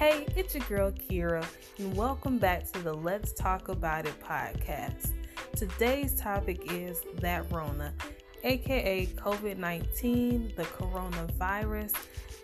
Hey, it's your girl Kira, and welcome back to the Let's Talk About It podcast. Today's topic is that Rona, aka COVID 19, the coronavirus.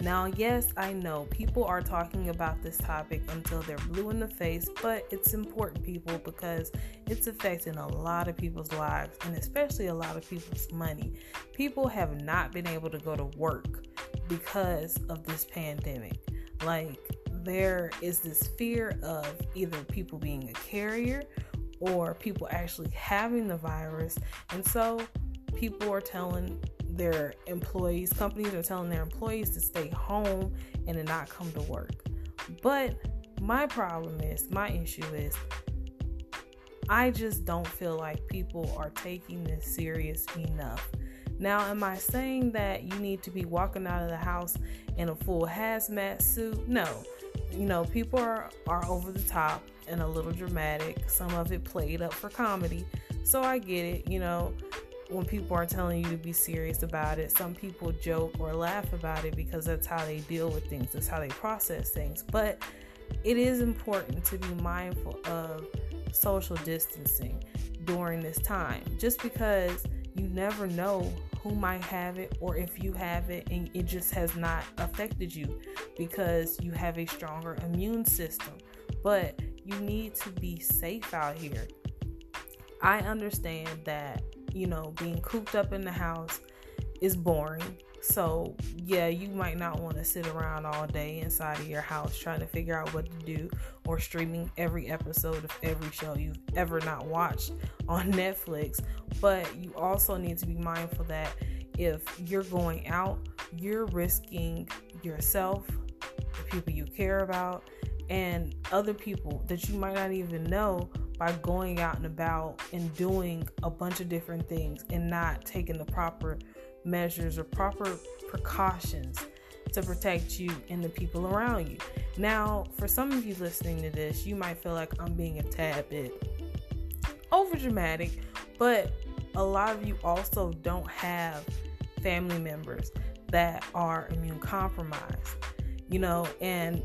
Now, yes, I know people are talking about this topic until they're blue in the face, but it's important, people, because it's affecting a lot of people's lives and especially a lot of people's money. People have not been able to go to work because of this pandemic. Like, there is this fear of either people being a carrier or people actually having the virus. And so people are telling their employees, companies are telling their employees to stay home and to not come to work. But my problem is, my issue is, I just don't feel like people are taking this serious enough. Now, am I saying that you need to be walking out of the house in a full hazmat suit? No. You know, people are, are over the top and a little dramatic. Some of it played up for comedy. So I get it. You know, when people are telling you to be serious about it. Some people joke or laugh about it because that's how they deal with things, that's how they process things. But it is important to be mindful of social distancing during this time just because you never know who might have it or if you have it and it just has not affected you because you have a stronger immune system. But you need to be safe out here. I understand that you know, being cooped up in the house is boring. So, yeah, you might not want to sit around all day inside of your house trying to figure out what to do or streaming every episode of every show you've ever not watched on Netflix. But you also need to be mindful that if you're going out, you're risking yourself, the people you care about, and other people that you might not even know by going out and about and doing a bunch of different things and not taking the proper measures or proper precautions to protect you and the people around you. Now, for some of you listening to this, you might feel like I'm being a tad bit over dramatic, but a lot of you also don't have family members that are immune compromised. You know, and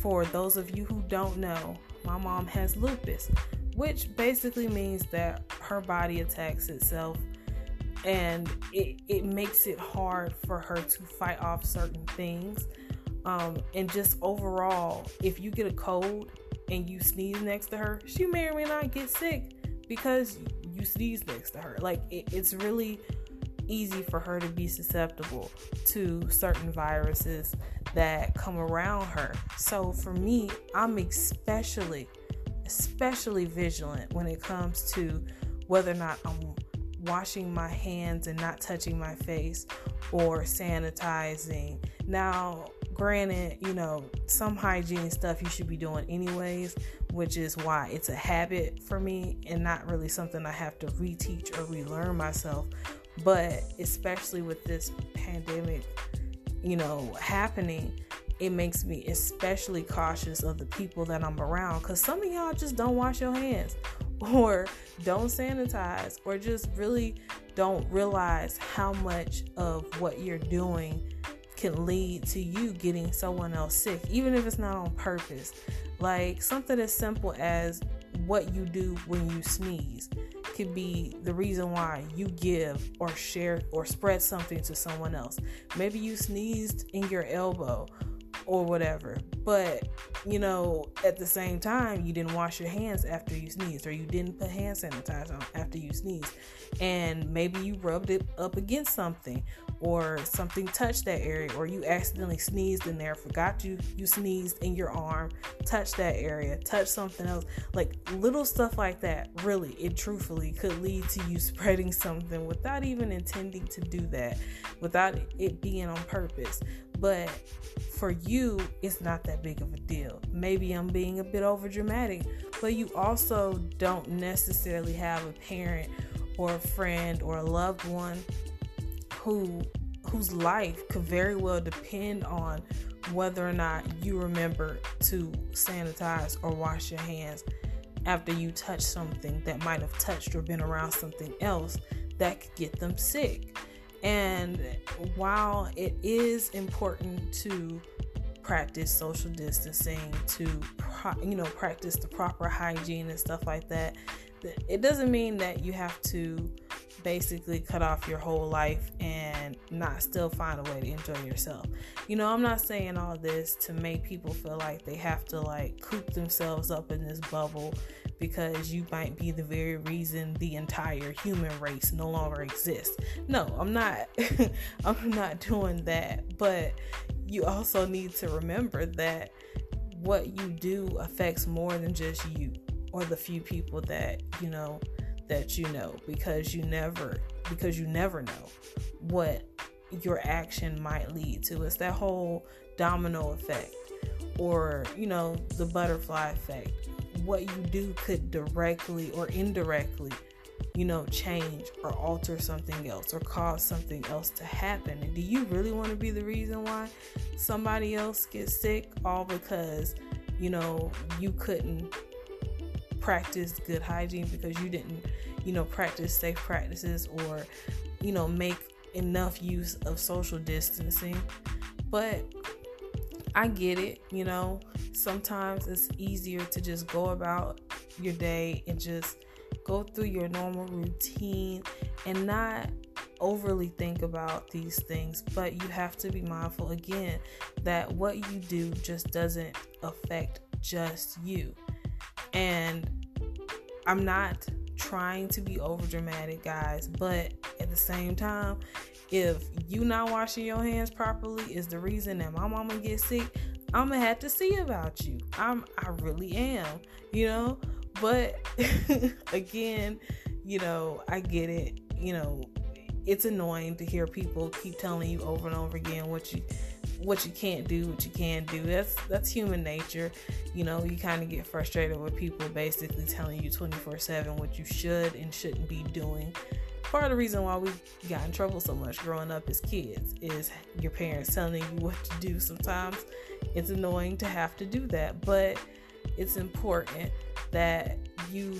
for those of you who don't know, my mom has lupus which basically means that her body attacks itself and it, it makes it hard for her to fight off certain things. Um, and just overall, if you get a cold and you sneeze next to her, she may or may not get sick because you sneeze next to her. Like it, it's really easy for her to be susceptible to certain viruses that come around her. So for me, I'm especially especially vigilant when it comes to whether or not I'm washing my hands and not touching my face or sanitizing. Now, granted, you know, some hygiene stuff you should be doing anyways, which is why it's a habit for me and not really something I have to reteach or relearn myself. But especially with this pandemic, you know, happening, it makes me especially cautious of the people that I'm around because some of y'all just don't wash your hands or don't sanitize or just really don't realize how much of what you're doing can lead to you getting someone else sick, even if it's not on purpose. Like something as simple as what you do when you sneeze could be the reason why you give or share or spread something to someone else. Maybe you sneezed in your elbow or whatever. But, you know, at the same time, you didn't wash your hands after you sneezed, or you didn't put hand sanitizer on after you sneezed. And maybe you rubbed it up against something, or something touched that area, or you accidentally sneezed in there, forgot you you sneezed in your arm, touched that area, touched something else. Like little stuff like that, really, it truthfully could lead to you spreading something without even intending to do that, without it being on purpose. But for you, it's not that big of a deal. Maybe I'm being a bit over dramatic, but you also don't necessarily have a parent or a friend or a loved one who whose life could very well depend on whether or not you remember to sanitize or wash your hands after you touch something that might have touched or been around something else that could get them sick. And while it is important to practice social distancing, to pro- you know practice the proper hygiene and stuff like that. It doesn't mean that you have to basically cut off your whole life and not still find a way to enjoy yourself. You know, I'm not saying all this to make people feel like they have to like coop themselves up in this bubble because you might be the very reason the entire human race no longer exists. No, I'm not I'm not doing that, but you also need to remember that what you do affects more than just you or the few people that, you know, that you know because you never because you never know what your action might lead to. It's that whole domino effect or, you know, the butterfly effect. What you do could directly or indirectly, you know, change or alter something else or cause something else to happen. And do you really want to be the reason why somebody else gets sick all because, you know, you couldn't practice good hygiene because you didn't, you know, practice safe practices or, you know, make enough use of social distancing. But I get it, you know, sometimes it's easier to just go about your day and just go through your normal routine and not overly think about these things, but you have to be mindful again that what you do just doesn't affect just you. And I'm not trying to be over dramatic, guys, but at the same time, if you not washing your hands properly is the reason that my mama gets sick, I'm gonna have to see about you. I'm I really am, you know. But again, you know, I get it. You know, it's annoying to hear people keep telling you over and over again what you what you can't do, what you can do. That's that's human nature. You know, you kind of get frustrated with people basically telling you 24/7 what you should and shouldn't be doing. Part of the reason why we got in trouble so much growing up as kids is your parents telling you what to do. Sometimes it's annoying to have to do that, but it's important that you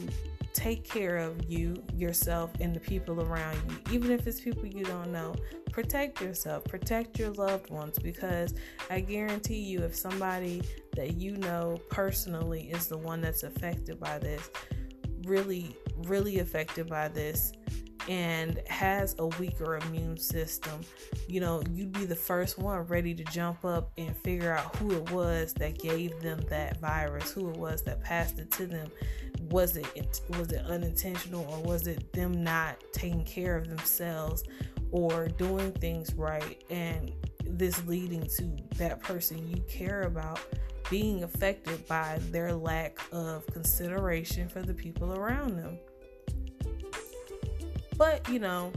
take care of you, yourself, and the people around you, even if it's people you don't know. Protect yourself, protect your loved ones, because I guarantee you, if somebody that you know personally is the one that's affected by this, really, really affected by this, and has a weaker immune system, you know, you'd be the first one ready to jump up and figure out who it was that gave them that virus, who it was that passed it to them. Was it was it unintentional or was it them not taking care of themselves or doing things right and this leading to that person you care about being affected by their lack of consideration for the people around them. But, you know,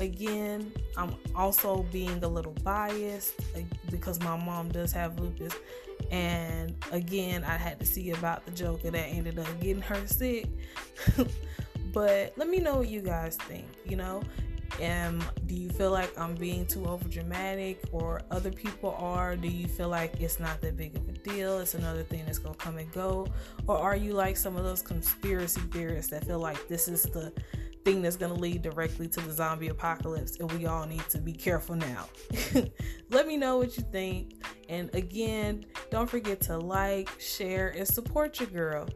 again, I'm also being a little biased because my mom does have lupus. And again, I had to see about the joker that ended up getting her sick. but let me know what you guys think, you know? Um, do you feel like I'm being too over dramatic or other people are? Do you feel like it's not that big of a deal? It's another thing that's gonna come and go? Or are you like some of those conspiracy theorists that feel like this is the thing that's going to lead directly to the zombie apocalypse and we all need to be careful now. Let me know what you think. And again don't forget to like share and support your girl